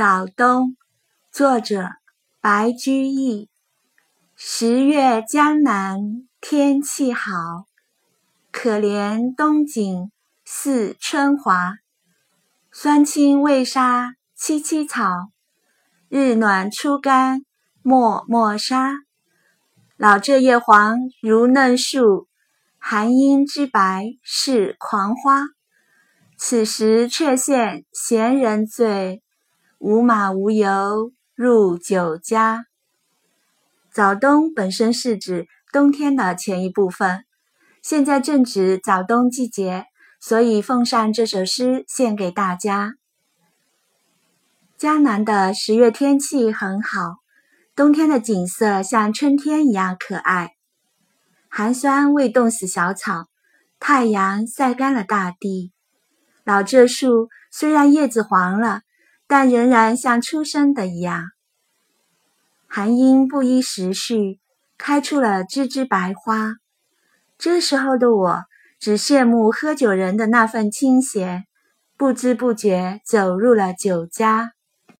早冬，作者白居易。十月江南天气好，可怜冬景似春华。酸青未杀萋萋草，日暖初干漠漠沙。老蔗叶黄如嫩树，寒阴之白是狂花。此时却羡闲人醉。无马无油入酒家。早冬本身是指冬天的前一部分，现在正值早冬季节，所以奉上这首诗献给大家。江南的十月天气很好，冬天的景色像春天一样可爱。寒酸未冻死小草，太阳晒干了大地。老柘树虽然叶子黄了。但仍然像出生的一样。寒阴不依时序，开出了枝枝白花。这时候的我，只羡慕喝酒人的那份清闲，不知不觉走入了酒家。